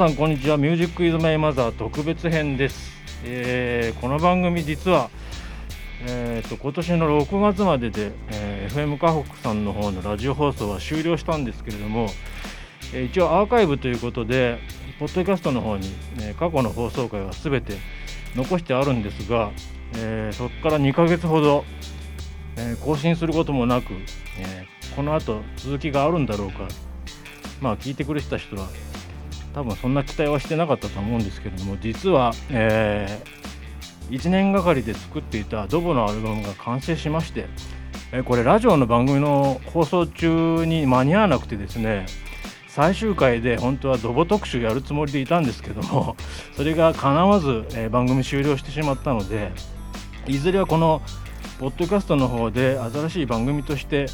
さんこんにちは。ミュージックイズマイマザー特別編です。えーこの番組実は、えー、と今年の6月までで、えー FM 河北さんの方のラジオ放送は終了したんですけれども、えー一応アーカイブということでポッドキャストの方に、え過去の放送回は全て残してあるんですが、えーそこから2ヶ月ほど、え更新することもなく、えこの後続きがあるんだろうかまあ聞いてくれてた人は多分そんな期待はしてなかったと思うんですけれども実は、え1年がかりで作っていたドボのアルバムが完成しまして、えーこれラジオの番組の放送中に間に合わなくてですね最終回で本当はドボ特集やるつもりでいたんですけども それが叶わず、えー番組終了してしまったのでいずれはこのポッドキャストの方で新しい番組として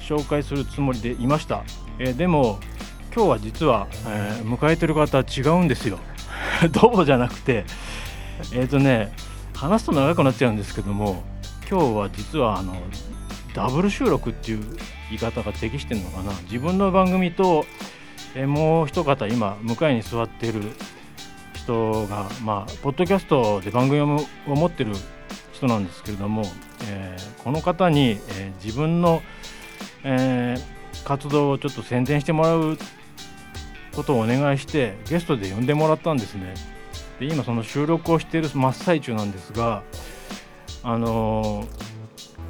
紹介するつもりでいました、えーでも今日は実は、えー迎えてる方は違うんですよ。ドボじゃなくてえっ、とね話すと長くなっちゃうんですけども今日は実はあのダブル収録っていう言い方が適してるのかな。自分の番組と、えーもう一方今向かいに座っている人がまあポッドキャストで番組をを持ってる人なんですけれども、えーこの方に、えー自分の、えー活動をちょっと宣伝してもらうことをお願いしてゲストで呼んでもらったんですね。で今その収録をしている真っ最中なんですがあのー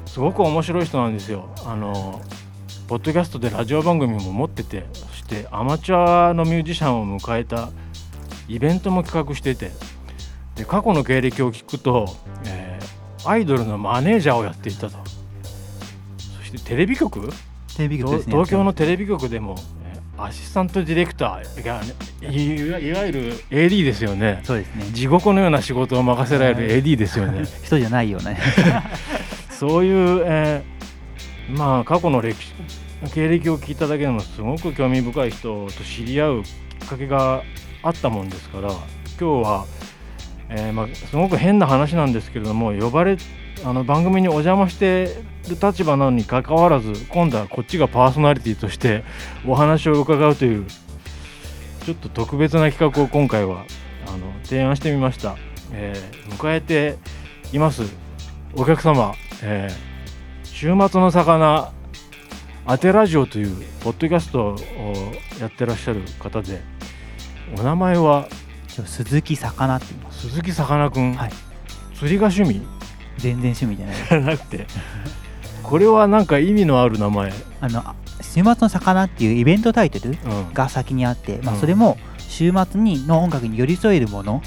すごく面白い人なんですよ。あのーポッドキャストでラジオ番組も持っててそしてアマチュアのミュージシャンを迎えたイベントも企画しててで過去の経歴を聞くと、えーアイドルのマネージャーをやっていたと。そしてテレビ局？テレビ局ですね。東京のテレビ局でもえーアシスタントディレクターがいわいわゆる AD ですよねそうですね。地獄のような仕事を任せられる AD ですよね 人じゃないよね。そういう、えーまあ過去の歴史経歴を聞いただけでもすごく興味深い人と知り合うきっかけがあったもんですから今日は、えーまあ、すごく変な話なんですけれども呼ばれあの番組にお邪魔してる立場なのにかかわらず今度はこっちがパーソナリティとしてお話を伺うというちょっと特別な企画を今回はあの提案してみました、えー迎えていますお客様、えー週末の魚アテラジオというポッドキャストをやってらっしゃる方でお名前は？鈴木魚って言います。鈴木さかなクン、はい。釣りが趣味？全然趣味じゃない。じ ゃなくて。これはなんか意味のある名前、あの、週末の魚っていうイベントタイトルうん、が先にあって、まあうん。それも週末にの音楽に寄り添えるもの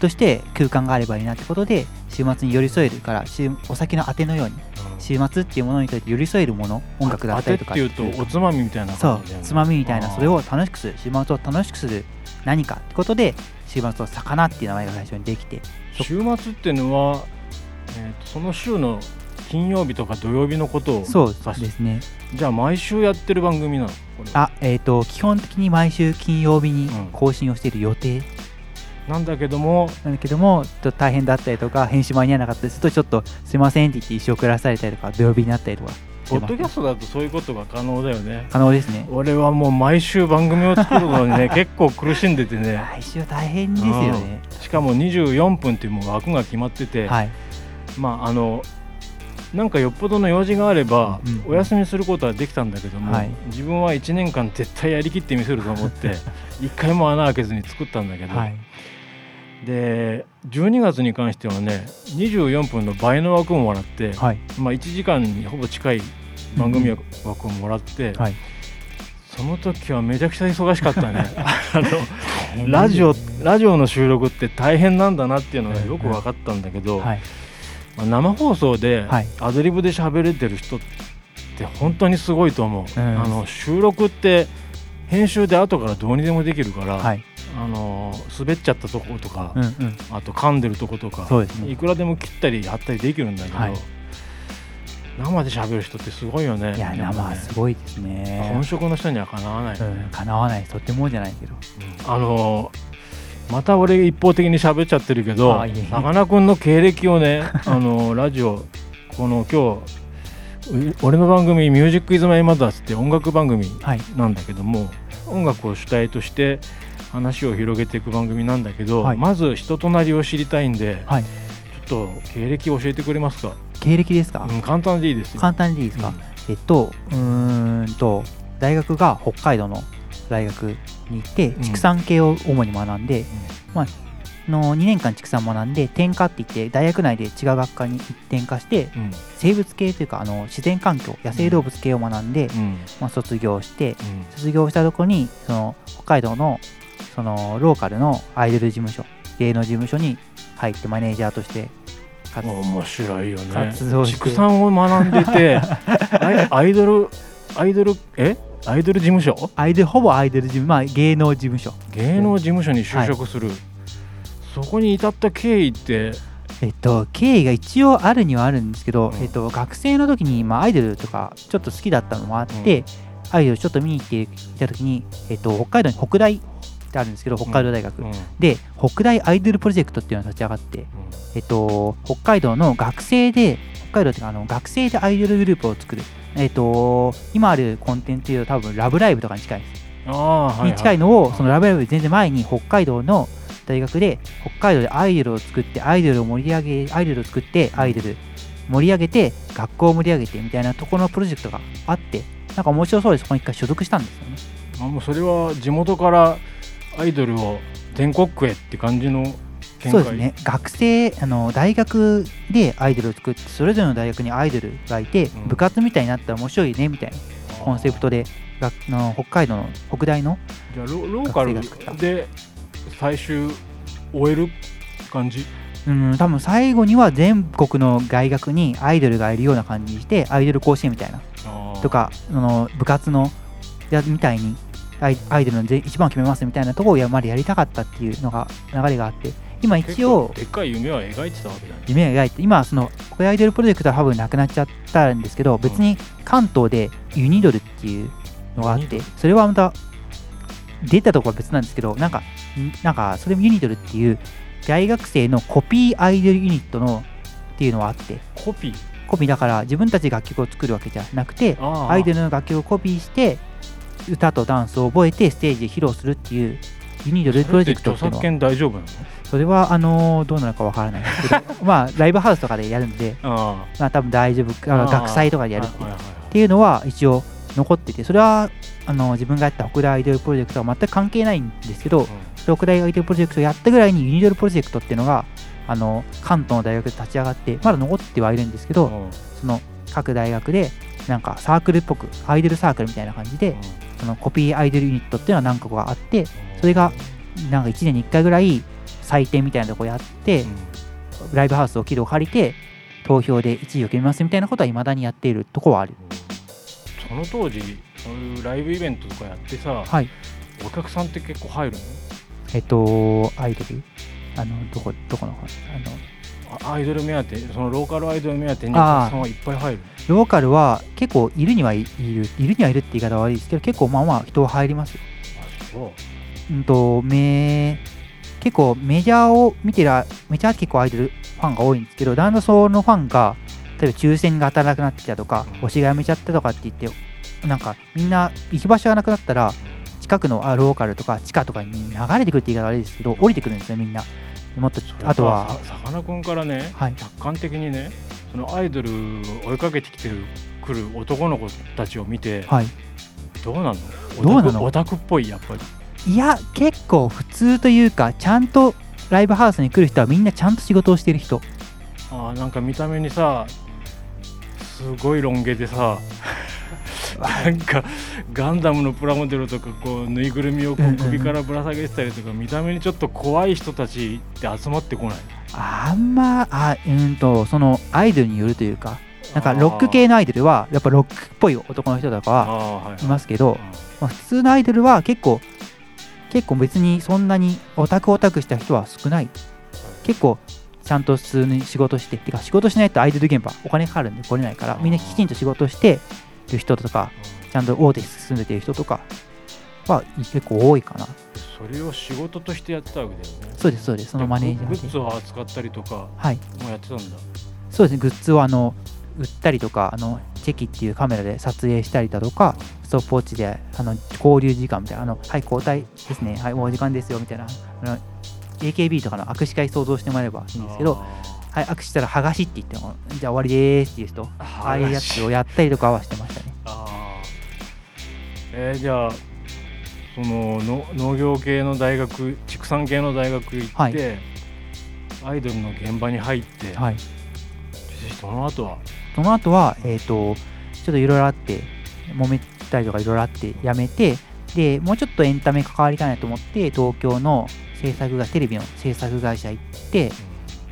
として空間があればいいなってことで、週末に寄り添えるから、週お酒のあてのように、週末っていうものにとって寄り添えるもの、音楽だったりとか。当てっていうとおつまみみたいなそうつまみみたいなそれを楽しくする週末を楽しくする何かってことで週末の魚っていう名前が最初にできて週末っていうのは、えーとその週の金曜日とか土曜日のことをそうですね。じゃあ毎週やってる番組なの？あえっ、と基本的に毎週金曜日にうん。更新をしている予定。なんだけどもなんだけどもちょっと大変だったりとか編集間に合わなかったりするとちょっとすいませんって言って一生送らされたりとか土曜日になったりとかポッドキャストだとそういうことが可能だよね。可能ですね。俺はもう毎週番組を作るのにね 結構苦しんでてね。来週大変ですよね。しかも24分っていうもう枠が決まってて、はい。まああのなんかよっぽどの用事があれば、うんお休みすることはできたんだけども、はい。自分は1年間絶対やりきってみせると思って 一回も穴開けずに作ったんだけど、はい。で12月に関してはね24分の倍の枠をもらって、はい。まあ、1時間にほぼ近い番組枠をもらって、はい。その時はめちゃくちゃ忙しかったね。あのラジオラジオの収録って大変なんだなっていうのがよく分かったんだけど、はい。まあ、生放送ではい。アドリブで喋れてる人って本当にすごいと思う、うん。あの収録って編集で後からどうにでもできるから、はい。あの滑っちゃったとことか、うんうん。あと噛んでるとことかいくらでも切ったり貼ったりできるんだけど、はい生で喋る人ってすごいよね。いや生はすごいですね。本職の人にはかなわない、うんかなわないとってもじゃないけどあのまた俺一方的に喋っちゃってるけどさかなクンの経歴をね あのラジオこの今日う俺の番組「ミュージック・イズ・マイ・マザーズ」って音楽番組はい。なんだけども音楽を主体として話を広げていく番組なんだけど、はい。まず人となりを知りたいんで、はい。ちょっと経歴教えてくれますか、経歴ですか、うん、簡単でいいですよ。簡単でいいですか、えっとうーんと大学が北海道の大学に行ってうん。畜産系を主に学んで、の2年間畜産学んで転科って言って大学内で違う学科に転科してうん。うん生物系というかあの自然環境野生動物系を学んで、うん。まあ、卒業してうん。卒業したとこにその北海道のそのローカルのアイドル事務所芸能事務所に入ってマネージャーとして面白いよね。畜産を学んでて アイアイドルアイドルえ？アイドル事務所？アイドルほぼアイドル事務まあ芸能事務所。芸能事務所に就職する、そこに至った経緯って？えっと、経緯が一応あるにはあるんですけど、うん。えっと、学生の時に、まあ、アイドルとかちょっと好きだったのもあって、うん。アイドルちょっと見に行っていた時に、えっと、北海道に北大ってあるんですけど北海道大学、うん。うんで北大アイドルプロジェクトっていうのが立ち上がって、えっと、北海道の学生で北海道っていうかあの学生でアイドルグループを作る、えっと、今あるコンテンツでいうと多分ラブライブとかに近いです。ああはい、はい、に近いのを、そのラブライブ全然前に北海道の大学で北海道でアイドルを作ってアイドルを盛り上げアイドルを作ってアイドル盛り上げて学校を盛り上げてみたいなところのプロジェクトがあってなんか面白そうでそこに一回所属したんですよね。あもうそれは地元からアイドルを全国区へって感じのそうですね。学生あの大学でアイドルを作ってそれぞれの大学にアイドルがいて、うん。部活みたいになったら面白いねみたいなコンセプトでがの北海道の北大のじゃあロローカルで最終終える感じ？うん、多分最後には全国の大学にアイドルがいるような感じにしてアイドル甲子園みたいな。とかあの部活のやみたいにアイアイドルのぜ一番を決めますみたいなところをやまでやりたかったっていうのが流れがあって今結一応構でっかい夢は描いてたわけだね夢を描いて今そのこれアイドルプロジェクトは多分なくなっちゃったんですけど別に関東でユニドルっていうのがあってそれはまた出たところは別なんですけどなんかんなんかそれもユニドルっていう大学生のコピーアイドルユニットのっていうのがあって。コピー？コピーだから自分たちで楽曲を作るわけじゃなくてあアイドルの楽曲をコピーして歌とダンスを覚えてステージで披露するっていうユニドルプロジェクトっていうのは。大丈夫なの？それはあのーどうなのかわからない。ですけどまあライブハウスとかでやるんで あまあ多分大丈夫あ学祭とかでやるっていう。のは一応残っててそれはあの自分がやった北大アイドルプロジェクトは全く関係ないんですけど北大アイドルプロジェクトをやったぐらいにユニドルプロジェクトっていうのがあの関東の大学で立ち上がってまだ残ってはいるんですけどその各大学でなんかサークルっぽくアイドルサークルみたいな感じでそのコピーアイドルユニットっていうのは何個かあってそれがなんか1年に1回ぐらい採点みたいなとこやってうん。ライブハウスを軌道を借りて投票で1位を決めますみたいなことは未だにやっているところはある。その当時そういうライブイベントとかやってさはい。お客さんって結構入るえっとアイドル？あのどこどこのあのアイドル目当てそのローカルアイドル目当てにお客さんはいっぱい入る。ローカルは結構いるにはいいるいるにはいるって言い方は悪いですけど結構まあまあ人は入りますよ。う。うんとめ結構メジャーを見てるメジャー結構アイドルファンが多いんですけどだんだんそのファンが例えば抽選が当たらなくなってきたとかうん。推しが辞めちゃったとかって言ってなんかみんな行き場所がなくなったら近くのあローカルとか地下とかに流れてくるって言い方悪いですけど降りてくるんですねみんな。もっとあとは。ささかなクンからねはい。客観的にねそのアイドルを追いかけてきてる来る男の子たちを見てはい。どうなの？どうなの？オタクっぽいやっぱり。いや結構普通というかちゃんとライブハウスに来る人はみんなちゃんと仕事をしてる人。あーなんか見た目にさすごいロン毛でさなんかガンダムのプラモデルとかこうぬいぐるみをこう首からぶら下げてたりとか見た目にちょっと怖い人たちって集まってこない？あんまあうんとそのアイドルによるというかなんかロック系のアイドルはやっぱロックっぽい男の人とかあはいい。ますけど、うん。まあ、普通のアイドルは結構結構別にそんなにオタクオタクした人は少ない。結構ちゃんと普通に仕事しててか仕事しないとアイドル現場お金かかるんで来れないからみんなきちんと仕事してる人とかちゃんと大手に進んでてる人とかは結構多いかな。それを仕事としてやってたわけだよね。そうですそうです。そのマネージャー。でグッズを扱ったりとかはい。もやってたんだ。そうですね。グッズをあの売ったりとかあのチェキっていうカメラで撮影したりだとかストップウォッチであの交流時間みたいなあのはい交代ですね。はいもうお時間ですよみたいなあの AKB とかの握手会想像してもらえればいいんですけどはい握手したら剥がしって言ってもじゃあ終わりですって言う人ああいうやつをやったりとかはしてましたね。あー。えーじゃあそのの農業系の大学畜産系の大学行って、はい。アイドルの現場に入って、はい。その後は？その後はえっ、とちょっといろいろあって揉めたりとかいろいろあってやめてでもうちょっとエンタメ関わりたいなと思って東京の制作がテレビの制作会社行って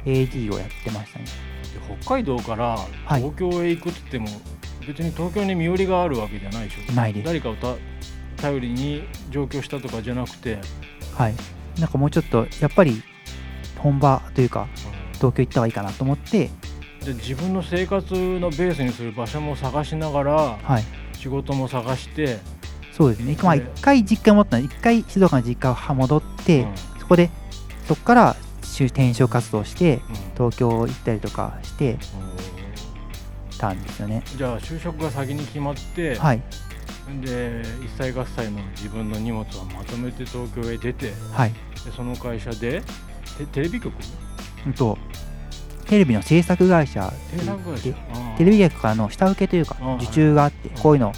AD をやってましたね。で北海道からはい。東京へ行くって言っても、別に東京に身寄りがあるわけじゃないでしょ。ないです。誰かをた頼りに上京したとかじゃなくて、はい。なんかもうちょっとやっぱり本場というか東京行った方がいいかなと思って。で自分の生活のベースにする場所も探しながらはい。仕事も探して、そうですね。まあ回実家持ったの。一回静岡の実家を戻って、うん。そこでそこから就転職活動してうん。東京行ったりとかしてたんですよね。じゃあ就職が先に決まって、はい。で一歳合歳の自分の荷物をまとめて東京へ出てではい。その会社でテテレビ局？うんとテレビの制作会社制作会社？であーテレビ局からの下請けというかあ受注があってうん。こういうの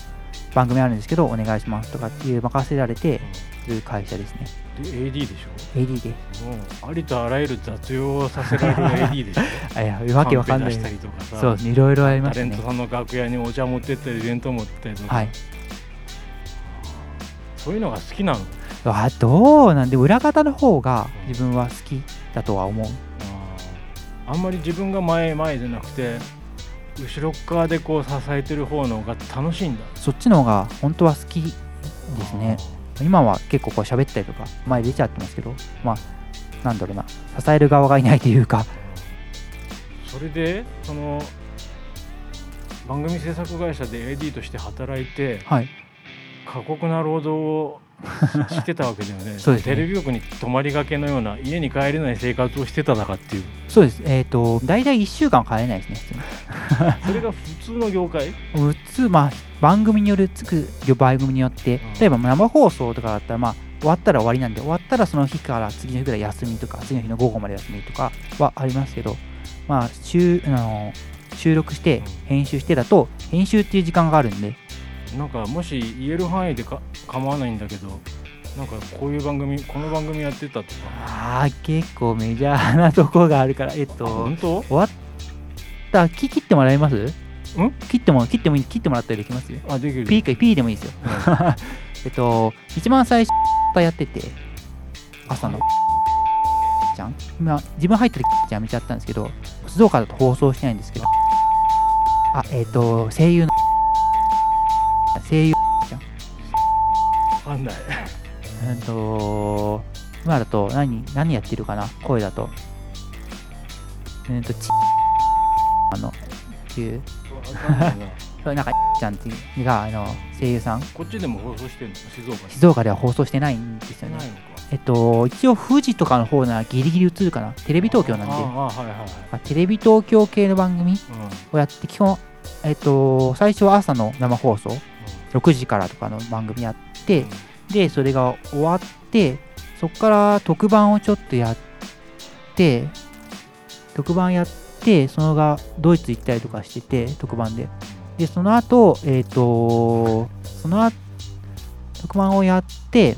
番組あるんですけどお願いしますとかっていう任せられてる会社ですねで AD でし AD でょもうありとあらゆる雑用をさせられる AD でしょ？あいやわけわかんない。したりとかさ。そういろいろありまタレンすねトさんの楽屋にお茶持ってったりイベント持ってったりはい。そういうのが好きなの？あどうなん？で裏方の方が自分は好きだとは思う。あーあんまり自分が前前じゃなくて後ろっ側でこう支えてる方の方が楽しいんだ。そっちの方が本当は好きですね今は結構こう喋ったりとか前出ちゃってますけどまあなんだろうな支える側がいないというか。それでその番組制作会社で AD として働いてはい。過酷な労働をししてたわけだよね。そうですね。テレビ局に泊まりがけのような家に帰れない生活をしてたのかっていう。そうです。えっ、と大体1週間は帰れないですね。それが普通の業界？普通まあ番組によるつく番組によって。うん。例えば生放送とかだったらまあ終わったら終わりなんで終わったらその日から次の日ぐらい休みとか次の日の午後まで休みとかはありますけどまあ週あの収録して編集してだと編集っていう時間があるんでなんかもし言える範囲でか構わないんだけどなんかこういう番組この番組やってたとか。ああ結構メジャーなとこがあるからえっあと本当？終わった。き切ってもらえます？ん？切っても切ってもいい切ってもらったりできます？あできる。P か P でもいいですよ。えっと一番最初やってて朝の。じゃん？今自分入ってるやめちゃったんですけど静岡だと放送してないんですけど。あえっと声優の声優わかんない。うんと今だと何何やってるかな？声だと。うんとちあのっていう。それなんかちゃんっていうがあの声優さん。こっちでも放送してるの？静岡に。静岡では放送してないんですよね。えっと一応富士とかの方ならギリギリ映るかな。テレビ東京なんで。はいはいテレビ東京系の番組をやって基本えっと最初は朝の生放送6時からとかの番組やってでそれが終わってそこから特番をちょっとやって特番やってそのがドイツ行ったりとかしてて特番で。でその後えっ、とその後特番をやって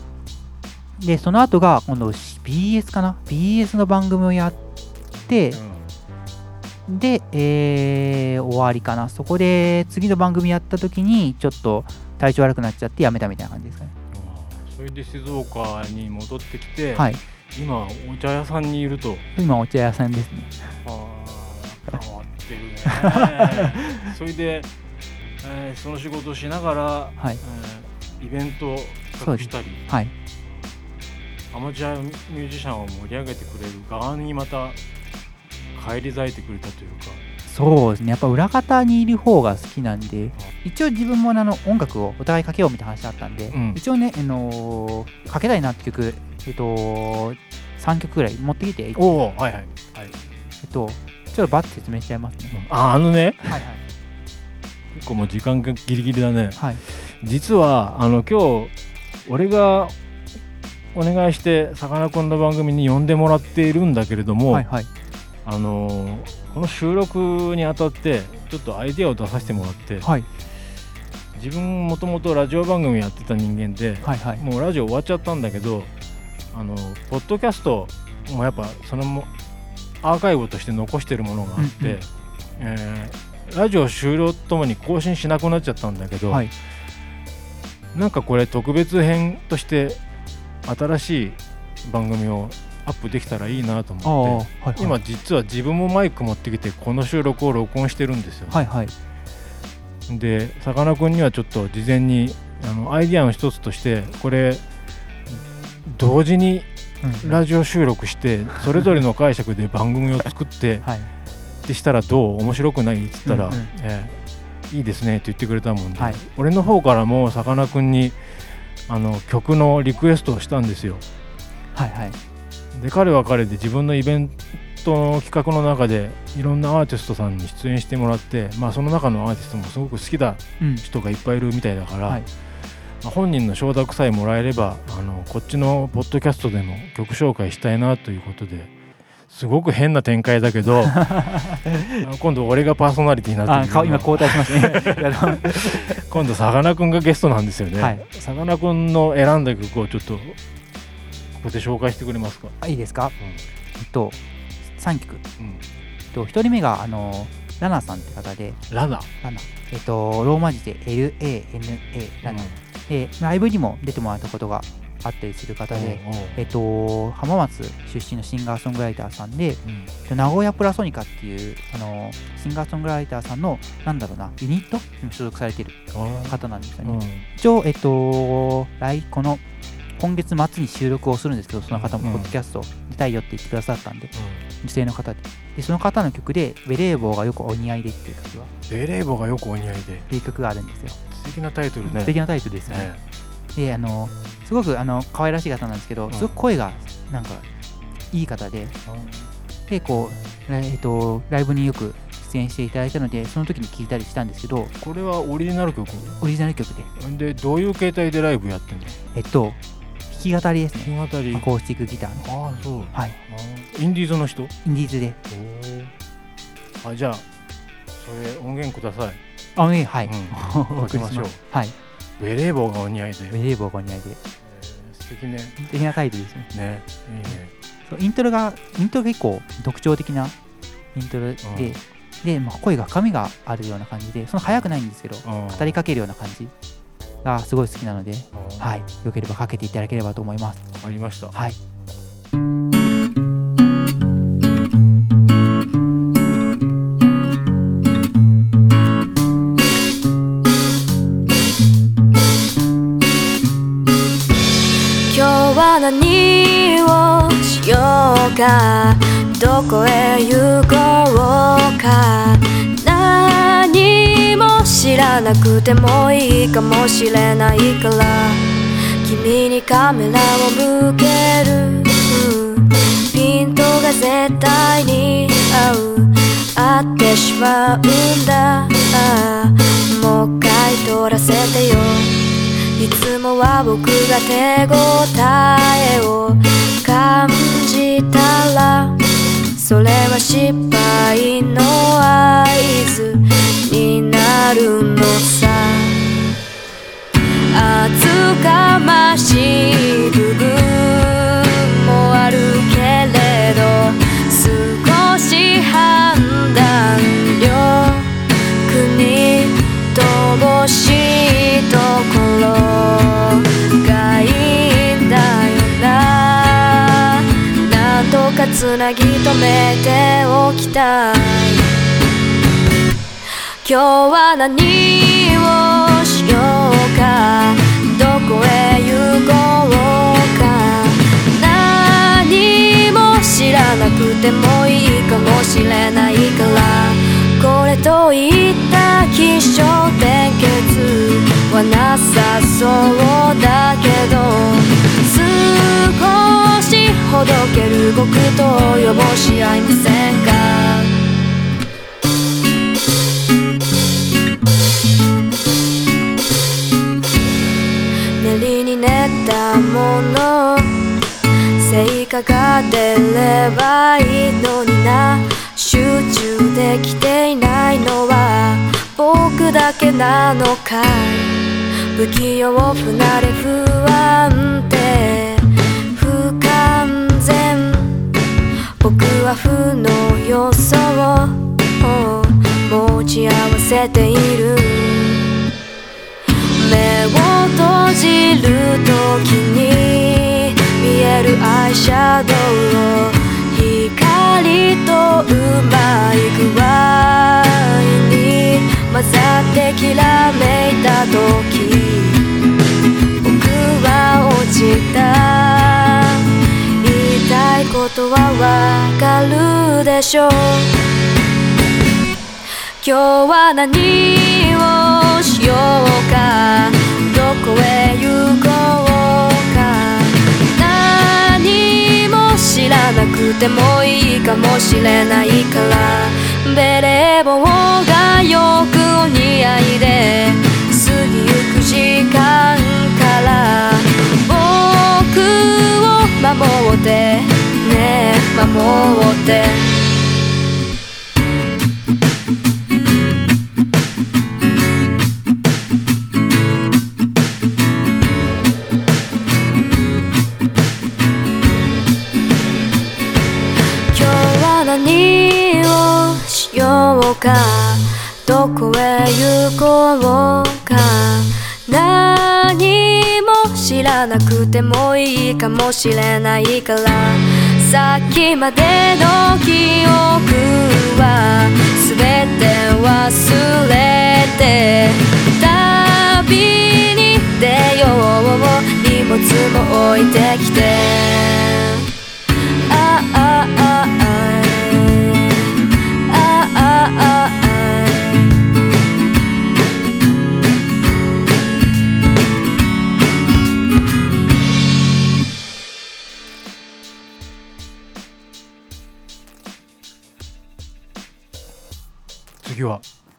でその後が今度 BS かな？BS の番組をやってで、えー終わりかな。そこで次の番組やった時にちょっと体調悪くなっちゃってやめたみたいな感じですかね。それで静岡に戻ってきて、はい。今お茶屋さんにいると。今お茶屋さんですね。ああ 変わってるね。それで、えーその仕事をしながら、はい。えーイベントを企画したりはい。アマチュアミュージシャンを盛り上げてくれる側にまた返り咲いてくれたというかそうですね。やっぱ裏方にいる方が好きなんで一応自分もあの音楽をお互いかけようみたいな話あったんで、うん。一応ね、あのーかけたいなって曲えっと3曲ぐらい持ってきてえっおおはいはい、はい、とちょっとバッて説明しちゃいますね。ああのね。はいはい。結構もう時間がギリギリだね。はい。実はあの今日俺がお願いしてさかなクンの番組に呼んでもらっているんだけれども、はいはいあのこの収録にあたってちょっとアイデアを出させてもらってはい。自分もともとラジオ番組やってた人間ではいはい。もうラジオ終わっちゃったんだけどあのポッドキャストもやっぱそのもアーカイブとして残してるものがあって、うんうんえーラジオ終了ともに更新しなくなっちゃったんだけど、はい。なんかこれ特別編として新しい番組をアップできたらいいなと思ってはいはい。今実は自分もマイク持ってきてこの収録を録音してるんですよ、はいはい。でさかなクンにはちょっと事前にあのアイディアの一つとしてこれ同時にうんラジオ収録してそれぞれの解釈で番組を作って はい。でしたらどう面白くないっつったら、うんうん。ええいいですねって言ってくれたもんで、はい。俺の方からもさかなクンにあの曲のリクエストをしたんですよ。はいはいで彼は彼で自分のイベントの企画の中でいろんなアーティストさんに出演してもらって、まあ、その中のアーティストもすごく好きだうん。人がいっぱいいるみたいだから、はい。まあ本人の承諾さえもらえればあのこっちのポッドキャストでも曲紹介したいなということですごく変な展開だけど 今度俺がパーソナリティになって今交代しましたね 今度さかなクンがゲストなんですよね、はい。さかなクンの選んだ曲をちょっとここで紹介してくれますか、あいいですか？えっと3曲うん。えっと1人目があのラナさんって方で。ラナ。ラナ。えっとローマ字で LANA ラナ。でライブにも出てもらったことがあったりする方で、うんうんえっと、浜松出身のシンガーソングライターさんで、うん。えっと名古屋プラソニカっていうあのシンガーソングライターさんのなんだろうなユニットにも所属されているあ方なんですよーね。一応、えっと、来この今月末に収録をするんですけど、その方もうん。ポッドキャスト出たいよって言ってくださったんで、女性の方で。で、その方の曲で、ベレー帽がよくお似合いでっていう曲が、っベレー帽がよくお似合いで。ていう曲があるんですよ。素敵なタイトルね。素敵なタイトルですよね。ね。で、あの、すごくあの可愛らしい方なんですけど、うん。すごく声がなんかいい方で、で、こう、ライえっと、ライブによく出演していただいたので、その時に聴いたりしたんですけど、これはオリジナル曲？オリジナル曲で、でどういう形態でライブやってんの？えっと、弾き語りですね。弾き語りアコースティックギターの。ああそうはい。インディーズの人？インディーズで。あじゃあそれ音源くださいあ、ね、はい。うんお 送りましょう。はい。ベレー帽がお似合いで、ベレー帽がお似合いで。えー素敵ね素敵なタイトルですね。ねいいねそうイントロが、イントロが結構特徴的なイントロで、うんで、まあ、声が深みがあるような感じで、その速くないんですけど、うん語りかけるような感じがすごい好きなので、うんはい。よければかけていただければと思います。わかりましたはい。今日は何をしようかどこへ行こうなくてもいいかもしれないから。君にカメラを向ける。うん。ピントが絶対に合う。合ってしまうんだ。もう一回撮らせてよ。いつもは僕が手応えを感じたら。それは失敗の合図になるのさ。厚かましい部分もあるけれど少し判断力に乏しいところがいいんだよな。なんとかつなぎめておきたい今日は何をしようかどこへ行こうか何も知らなくてもいいかもしれないからこれといった起承転結はなさそうだけど少しほどける極東よぼし合いませんか？練りに練ったもの。成果が出ればいいのにな。集中できていないのは僕だけなのか。い不器用不慣れ不安定。僕は負の要素を持ち合わせている目を閉じる時に見えるアイシャドウを光とうまい具合に混ざってきらめいた時しょう。今日は何をしようか。どこへ行こうか。何も知らなくてもいいかもしれないから。ベレー帽がよくお似合いで。過ぎゆく時間から。僕を守ってね守って。こうか何も知らなくてもいいかもしれないから。さっきまでの記憶は全て忘れて。旅に出よう荷物も置いてきて。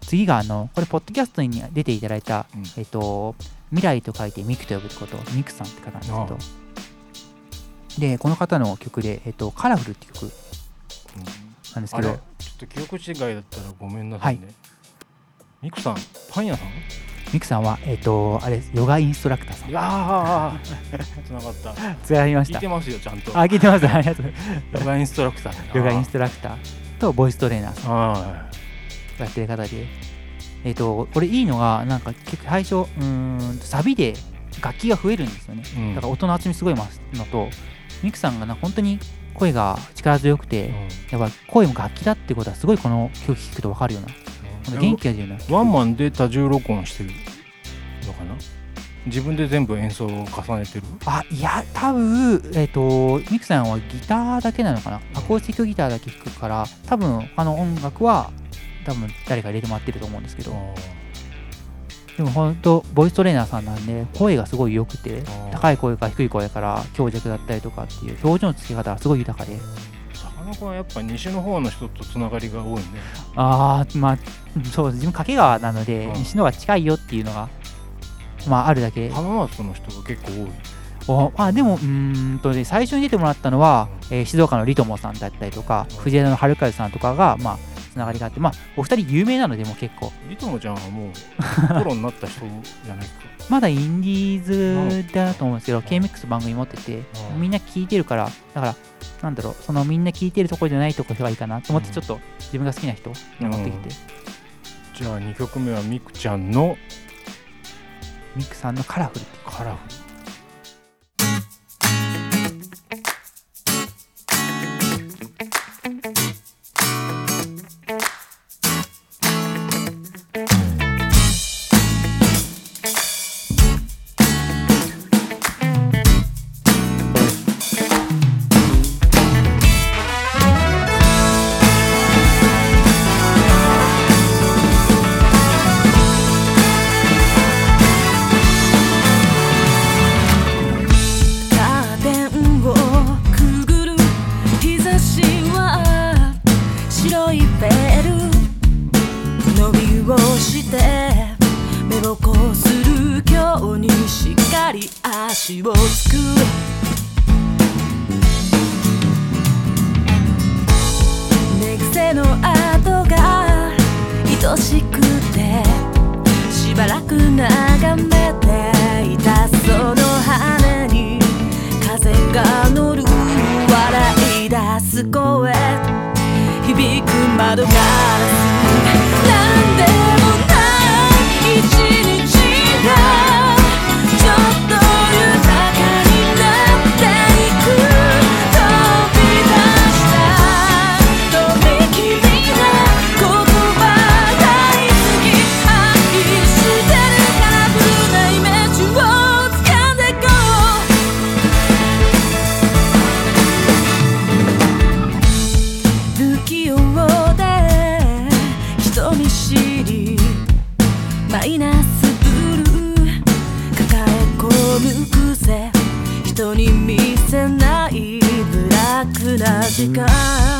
次があのこれポッドキャストに出ていただいた、うん。えっと未来と書いてミクと呼ぶことミクさんって方なんですけあどでこの方の曲で、えっと、カラフルっていう曲なんですけど。ちょっと記憶違いだったらごめんなさいね、ミクさんパン屋さん？ミクさんはえっとあれヨガインストラクターさん。いやー。つながった。つながりました。聞いてますよちゃんと。あ聞いてます。ありがとう ヨガインストラクターね。ヨガインストラクターとボイストレーナーさん。あやってる方で、えっ、と、これいいのが、なんか結構最初、うーん、サビで楽器が増えるんですよね。ーうんだから音の厚みすごい増すのと、ミクさんがな本当に声が力強くて、やっぱ声も楽器だってことはすごいこの曲聴くと分かるような、ほんと元気が出るような。ワンマンで多重録音してるのかな？自分で全部演奏を重ねてる？あ、いや、多分えっ、と、ミクさんはギターだけなのかな？アコースティックギターだけ弾くから、多分他の音楽は、多分誰か入れてもらってると思うんですけど、でも本当ボイストレーナーさんなんで声がすごい良くてー。高い声から低い声から強弱だったりとかっていう表情のつけ方がすごい豊かで。さかなクンはやっぱ西の方の人とつながりが多いね。ああまあうんそう自分掛川なのでうん。西の方が近いよっていうのがまああるだけ。浜松の人が結構多い。おまあでもうーんとね最初に出てもらったのは、えー静岡のリトモさんだったりとか藤枝の春風さんとかがまあつながりがあってまあお二人有名なのでもう結構。リトモちゃんはもう プロになった人じゃないか。まだインディーズだと思うんですけど、KMX 番組持ってて、うん。みんな聞いてるから、だから、なんだろう、そのみんな聞いてるところじゃないところがいいかなと思って、うん。ちょっと自分が好きな人に持ってきて、じゃあ2曲目はミクちゃんのミクさんのカラフルカラフカラックな時間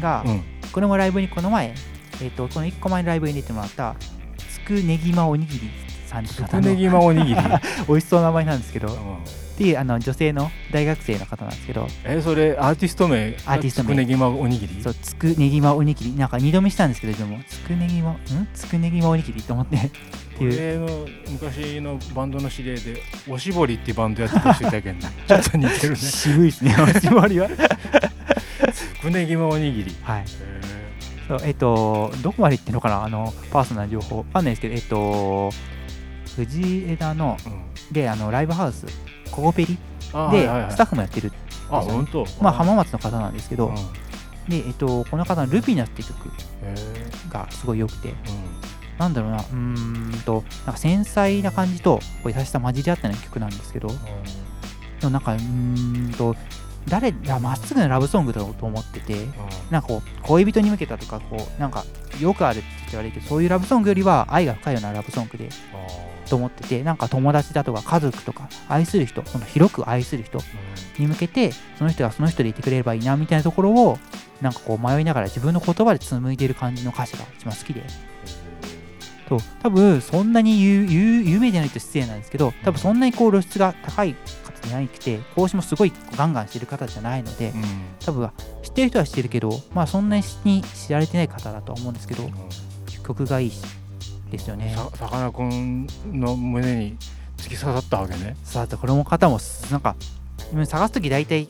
目が、うん。これもライブにこの前、えー、とこの1個前のライブに出てもらったつくねぎまおにぎりさんってつ方のくねぎまおにぎり、美味しそうな名前なんですけど、っうん。ていうあの女性の大学生の方なんですけど。えそれアーティスト名？アーティスト名。つくねぎまおにぎり？そうつくねぎまおにぎり。なんか2度見したんですけどでもつくねぎまん？つくねぎまおにぎりと思って。っていう。俺の昔のバンドの知り合いでおしぼりっていうバンドやってた人いたけどね。ちょっと似てるね。渋いですねおしぼりはつくねぎまおにぎり。はいそうえっ、とどこまで行ってんのかなあのパーソナル情報わかんないですけどえっ、と藤枝のうんであのライブハウスココペリで、はいはいはいスタッフもやってるあ本当まあ浜松の方なんですけど、うんでえっ、とこの方の「ルピナ」っていう曲がすごい良くてうんなんだろうなうんとなんか繊細な感じとこう優しさ混じり。合ったような曲なんですけどでもなんかうんと誰いやまっすぐなラブソングだと思っててなんかこう恋人に向けたとかこうなんかよくあるって言われるけどそういうラブソングよりは愛が深いようなラブソングでと思っててなんか友達だとか家族とか愛する人その広く愛する人に向けてその人がその人でいてくれればいいなみたいなところをなんかこう迷いながら自分の言葉で紡いでる感じの歌詞が一番好きでと多分そんなに有名じゃないと失礼なんですけど多分そんなにこう露出が高い方じゃなくて講師もすごいガンガンしてる方じゃないのでうん。多分知ってる人は知ってるけどまあそんなに知られてない方だとは思うんですけど曲がいいしですよね。ささかなクンの胸に突き刺さったわけね。さあこれも方もすなんか今探す時大体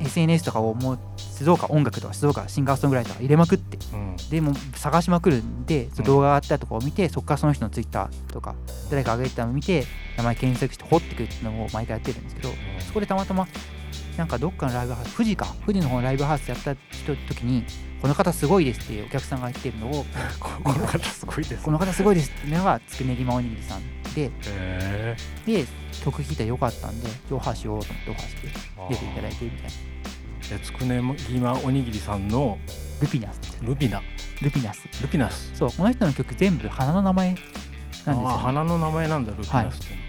SNS とかをもうす静岡音楽とか静岡シンガーソングライターが入れまくって。うん。でもう探しまくるんで動画があったとかを見て、そこからその人のツイッターとか誰か上げてたのを見て名前検索して掘ってくるっていうのを毎回やってるんですけどそこでたまたまなんかどっかのライブハウス富士か富士の方のライブハウスやった人時にこの方すごいですっていうお客さんが言ってるのをこ この方すごいです。この方すごいですっていうのがつくねぎまおにぎりさんでへで曲聴いたらよかったんでオファーしようと思ってオファー。してー出ていただいてみたいなでつくねぎまおにぎりさんのルピナス。ルピナ。ルピナス。ルピナス。そうこの人の曲全部花の名前なんですよ、ね、花の名前なんだルピナスって、へあ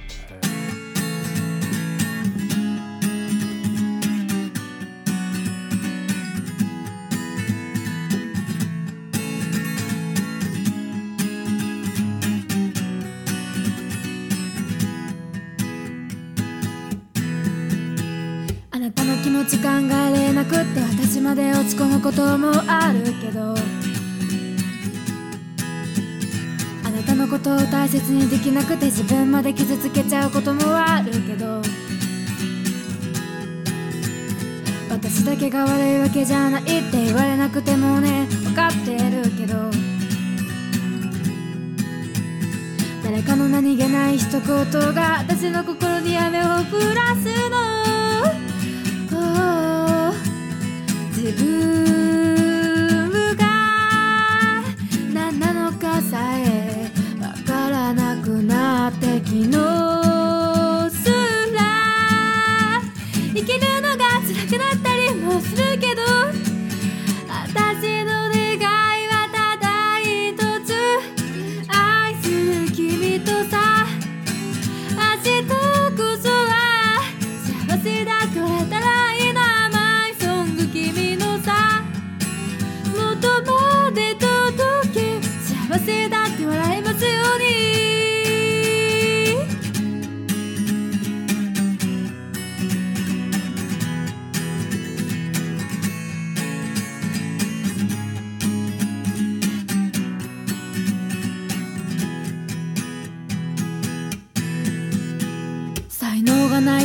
こともあるけどあなたのことを大切にできなくて自分まで傷つけちゃうこともあるけど私だけが悪いわけじゃないって言われなくてもね分かってるけど誰かの何気ない一言が私の心に雨を降らすの。自分が何なのかさえわからなくなって昨日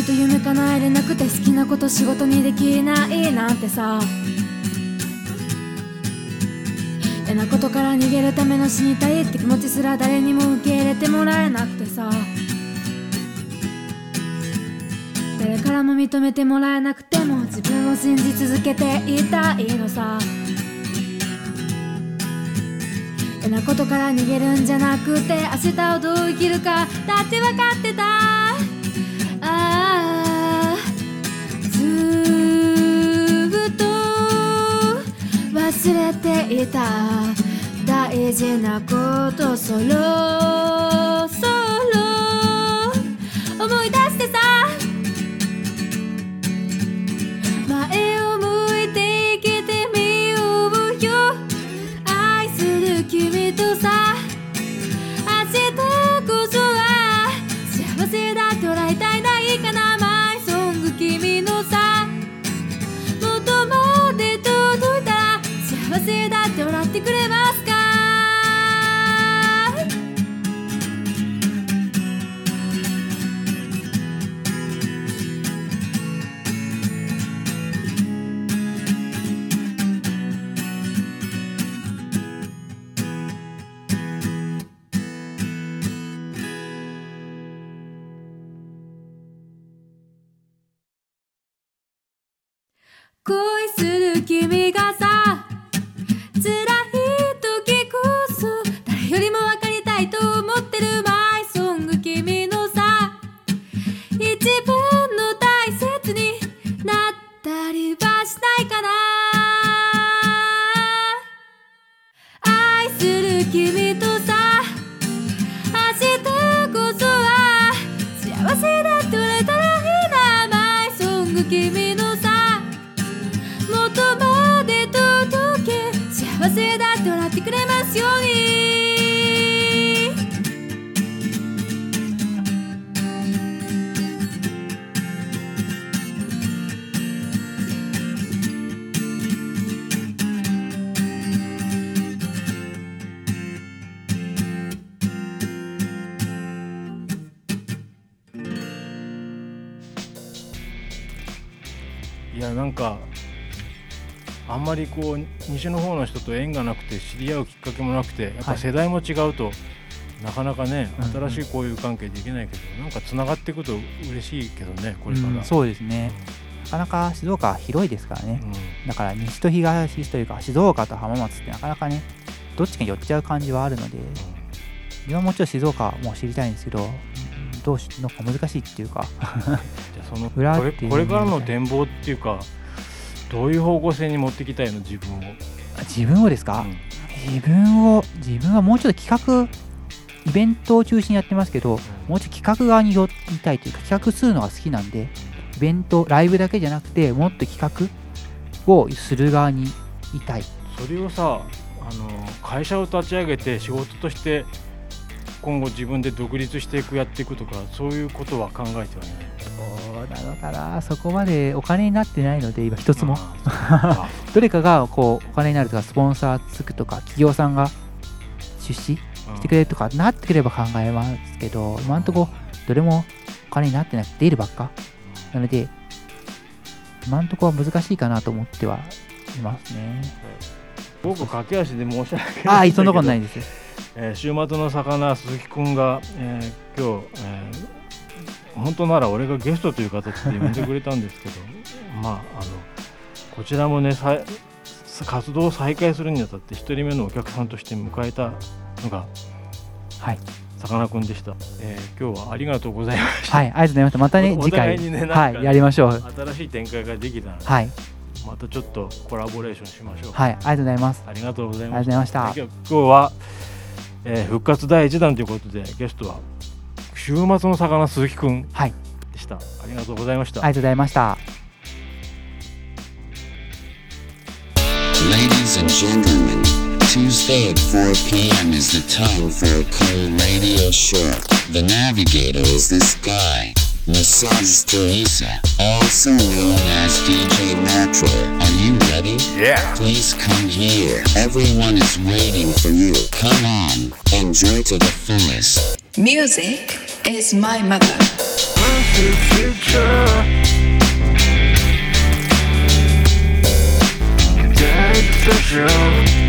と夢叶えれなくて好きなこと仕事にできないなんてさ。嫌なことから逃げるための死にたいって気持ちすら誰にも受け入れてもらえなくてさ。誰からも認めてもらえなくても自分を信じ続けていたいのさ。嫌なことから逃げるんじゃなくて明日をどう生きるかだって分かってた。忘れていた大事なことそろそろ思い出してさ君がさいやなんかあんまりこう西の方の人と縁がなくて知り合うきっかけもなくてやっはいぱ世代も違うと、なかなかねうんうん。新しい交友関係できないけど、なんかつながっていくと嬉しいけどねこれから、うんそうですね。なかなか静岡は広いですからね。うん。だから西と東というか静岡と浜松ってなかなかねどっちかに寄っちゃう感じはあるので自分はもちろん静岡も知りたいんですけどうんどうしのか難しいっていうか。じゃあそのこれ裏っていうこれからの展望っていうかどういう方向性に持ってきたいの？自分を、自分をですか、うん。自分を自分はもうちょっと企画イベントを中心にやってますけどもうちょっと企画側に寄りたいというか企画するのが好きなんでイベントライブだけじゃなくてもっと企画をする側にいたい。それをさあの会社を立ち上げて仕事として今後自分で独立していくやっていくとかそういうことは考えてはいない？そうなのかな。そこまでお金になってないので今一つも。あ どれかがこうお金になるとかスポンサーつくとか企業さんが出資してくれるとかなってくれば考えますけど今んとこどれもお金になってなくて出るばっか。なので今んとこは難しいかなと思ってはいますね。僕駆け足で申し訳ないああそんなことないい、ですえー週末の魚鈴木くんが、えー今日、えー本当なら俺がゲストという形で呼んでくれたんですけど まああのこちらもねさい活動を再開するにあたって1人目のお客さんとして迎えたのがはい。さかなクンでした、えー今日はありがとうございました、はいありがとうございました。またねお次回にねはいやりましょう。新しい展開ができたら、はい。またちょっとコラボレーションしましょう、はいありがとうございます。ありがとうございあましりがとうございました。今日は、えー復活第1弾ということでゲストは週末の魚鈴木くんはいでしたありがとうございました、ありがとうございました Ladies and gentlemen, Tuesday at 4 p.m. is the time for a cool radio show. The navigator is this guy, Massage Teresa, also known as DJ Metro. Are you ready? Yeah. Please come here. Everyone is waiting for you. Come on, enjoy to the fullest. Music is my mother. She's looking at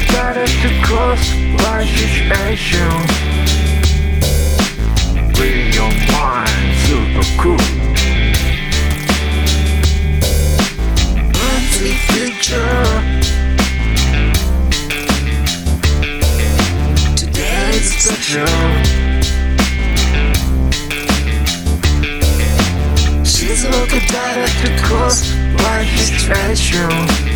started to cause life situation Bring your mind super cool. Empty future. Today is special. She's a look at that at the cause life situation